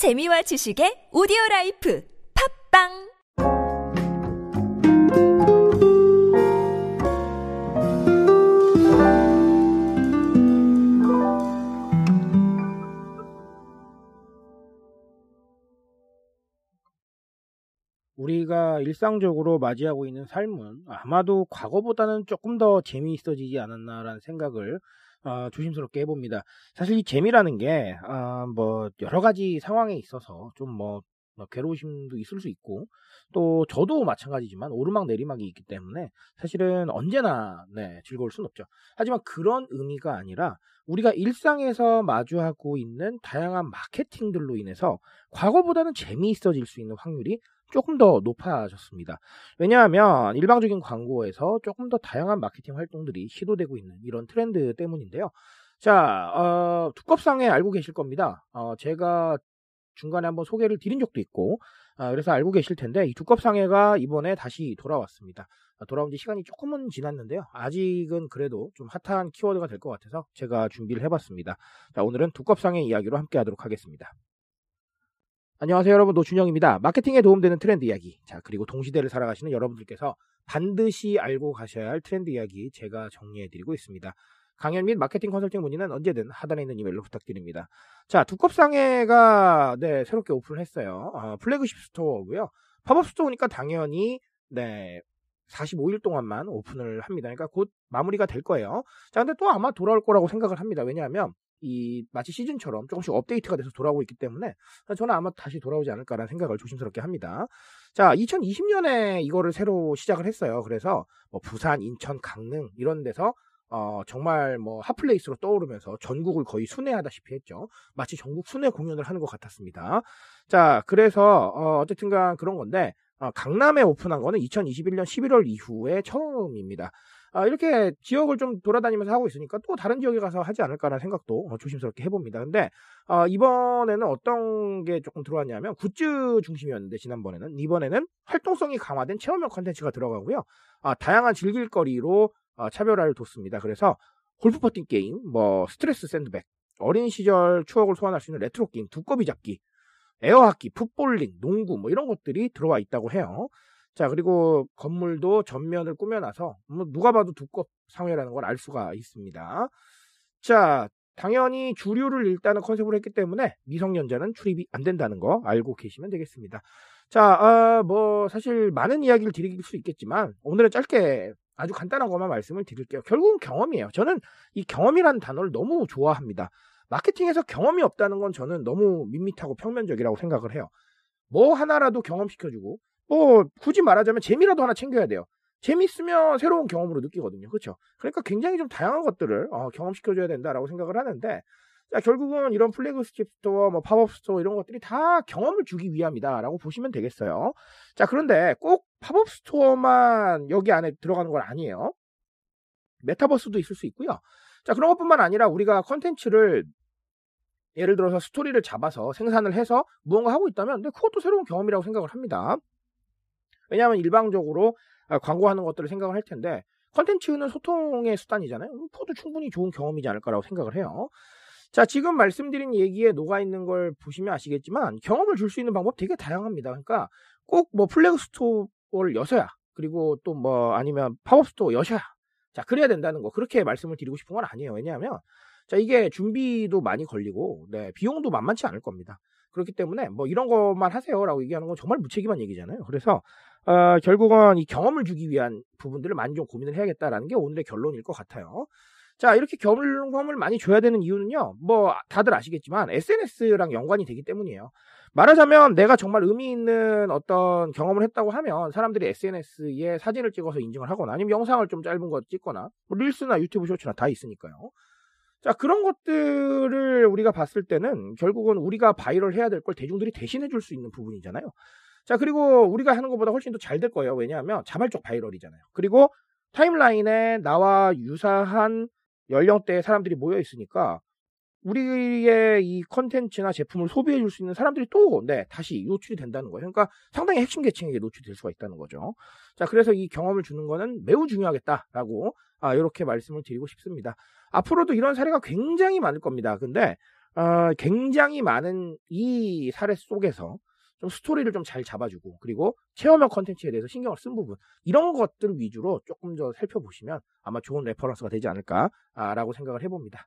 재미와 지식의 오디오 라이프 팝빵! 우리가 일상적으로 맞이하고 있는 삶은 아마도 과거보다는 조금 더 재미있어지지 않았나라는 생각을 어, 조심스럽게 해봅니다. 사실 이 재미라는 게, 어, 뭐, 여러 가지 상황에 있어서 좀 뭐, 뭐 괴로우심도 있을 수 있고, 또 저도 마찬가지지만 오르막 내리막이 있기 때문에 사실은 언제나, 네, 즐거울 수는 없죠. 하지만 그런 의미가 아니라 우리가 일상에서 마주하고 있는 다양한 마케팅들로 인해서 과거보다는 재미있어질 수 있는 확률이 조금 더 높아졌습니다. 왜냐하면 일방적인 광고에서 조금 더 다양한 마케팅 활동들이 시도되고 있는 이런 트렌드 때문인데요. 자, 어, 두껍상에 알고 계실 겁니다. 어, 제가 중간에 한번 소개를 드린 적도 있고, 어, 그래서 알고 계실 텐데, 이 두껍상해가 이번에 다시 돌아왔습니다. 어, 돌아온 지 시간이 조금은 지났는데요. 아직은 그래도 좀 핫한 키워드가 될 것 같아서 제가 준비를 해봤습니다. 자, 오늘은 두껍상해 이야기로 함께 하도록 하겠습니다. 안녕하세요 여러분 노준영입니다. 마케팅에 도움되는 트렌드 이야기 자 그리고 동시대를 살아가시는 여러분들께서 반드시 알고 가셔야 할 트렌드 이야기 제가 정리해드리고 있습니다. 강연 및 마케팅 컨설팅 문의는 언제든 하단에 있는 이메일로 부탁드립니다. 자 두껍상회가 네 새롭게 오픈을 했어요. 어, 플래그십 스토어고요. 팝업 스토어니까 당연히 네 45일 동안만 오픈을 합니다. 그러니까 곧 마무리가 될 거예요. 자 근데 또 아마 돌아올 거라고 생각을 합니다. 왜냐하면 이 마치 시즌처럼 조금씩 업데이트가 돼서 돌아오고 있기 때문에 저는 아마 다시 돌아오지 않을까라는 생각을 조심스럽게 합니다. 자, 2020년에 이거를 새로 시작을 했어요. 그래서 뭐 부산, 인천, 강릉 이런 데서 어, 정말 뭐 핫플레이스로 떠오르면서 전국을 거의 순회하다시피 했죠. 마치 전국 순회 공연을 하는 것 같았습니다. 자, 그래서 어, 어쨌든간 그런 건데 어, 강남에 오픈한 거는 2021년 11월 이후에 처음입니다. 아, 이렇게 지역을 좀 돌아다니면서 하고 있으니까 또 다른 지역에 가서 하지 않을까라는 생각도 어, 조심스럽게 해봅니다. 근데 어, 이번에는 어떤 게 조금 들어왔냐면 굿즈 중심이었는데 지난번에는 이번에는 활동성이 강화된 체험형 컨텐츠가 들어가고요. 아, 다양한 즐길거리로 어, 차별화를 뒀습니다. 그래서 골프 퍼팅 게임, 뭐 스트레스 샌드백, 어린 시절 추억을 소환할 수 있는 레트로 게임, 두꺼비 잡기, 에어 하키, 풋볼링, 농구 뭐 이런 것들이 들어와 있다고 해요. 자, 그리고 건물도 전면을 꾸며놔서 뭐 누가 봐도 두껍 상회라는 걸 알 수가 있습니다. 자, 당연히 주류를 일단은 컨셉으로 했기 때문에 미성년자는 출입이 안 된다는 거 알고 계시면 되겠습니다. 자, 어, 뭐 사실 많은 이야기를 드릴 수 있겠지만 오늘은 짧게 아주 간단한 것만 말씀을 드릴게요. 결국은 경험이에요. 저는 이 경험이라는 단어를 너무 좋아합니다. 마케팅에서 경험이 없다는 건 저는 너무 밋밋하고 평면적이라고 생각을 해요. 뭐 하나라도 경험시켜주고 뭐 굳이 말하자면 재미라도 하나 챙겨야 돼요. 재밌으면 새로운 경험으로 느끼거든요. 그렇죠? 그러니까 굉장히 좀 다양한 것들을 어, 경험시켜줘야 된다라고 생각을 하는데 자, 결국은 이런 플래그십 스토어, 뭐 팝업 스토어 이런 것들이 다 경험을 주기 위함이다라고 보시면 되겠어요. 자, 그런데 꼭 팝업 스토어만 여기 안에 들어가는 건 아니에요. 메타버스도 있을 수 있고요. 자, 그런 것뿐만 아니라 우리가 컨텐츠를 예를 들어서 스토리를 잡아서 생산을 해서 무언가 하고 있다면 근데 그것도 새로운 경험이라고 생각을 합니다. 왜냐하면 일방적으로 아, 광고하는 것들을 생각을 할 텐데 컨텐츠는 소통의 수단이잖아요. 음, 그것도 충분히 좋은 경험이지 않을까라고 생각을 해요. 자, 지금 말씀드린 얘기에 녹아 있는 걸 보시면 아시겠지만 경험을 줄 수 있는 방법 되게 다양합니다. 그러니까 꼭 뭐 플래그십 스토어를 여셔야 그리고 또 뭐 아니면 팝업 스토어 여셔야 자, 그래야 된다는 거 그렇게 말씀을 드리고 싶은 건 아니에요. 왜냐하면 자, 이게 준비도 많이 걸리고 네, 비용도 만만치 않을 겁니다. 그렇기 때문에 뭐 이런 것만 하세요라고 얘기하는 건 정말 무책임한 얘기잖아요. 그래서 어, 결국은 이 경험을 주기 위한 부분들을 많이 좀 고민을 해야겠다라는 게 오늘의 결론일 것 같아요. 자, 이렇게 경험을 많이 줘야 되는 이유는요, 뭐, 다들 아시겠지만, SNS랑 연관이 되기 때문이에요. 말하자면, 내가 정말 의미 있는 어떤 경험을 했다고 하면, 사람들이 SNS에 사진을 찍어서 인증을 하거나, 아니면 영상을 좀 짧은 거 찍거나, 뭐 릴스나 유튜브 쇼츠나 다 있으니까요. 자, 그런 것들을 우리가 봤을 때는, 결국은 우리가 바이럴 해야 될 걸 대중들이 대신해 줄 수 있는 부분이잖아요. 자, 그리고 우리가 하는 것보다 훨씬 더 잘 될 거예요. 왜냐하면 자발적 바이럴이잖아요. 그리고 타임라인에 나와 유사한 연령대의 사람들이 모여 있으니까 우리의 이 컨텐츠나 제품을 소비해 줄 수 있는 사람들이 또, 네, 다시 노출이 된다는 거예요. 그러니까 상당히 핵심 계층에게 노출이 될 수가 있다는 거죠. 자, 그래서 이 경험을 주는 거는 매우 중요하겠다라고, 아, 이렇게 말씀을 드리고 싶습니다. 앞으로도 이런 사례가 굉장히 많을 겁니다. 근데, 어, 굉장히 많은 이 사례 속에서 좀 스토리를 좀 잘 잡아주고 그리고 체험형 컨텐츠에 대해서 신경을 쓴 부분 이런 것들 위주로 조금 더 살펴보시면 아마 좋은 reference가 되지 않을까라고 생각을 해봅니다.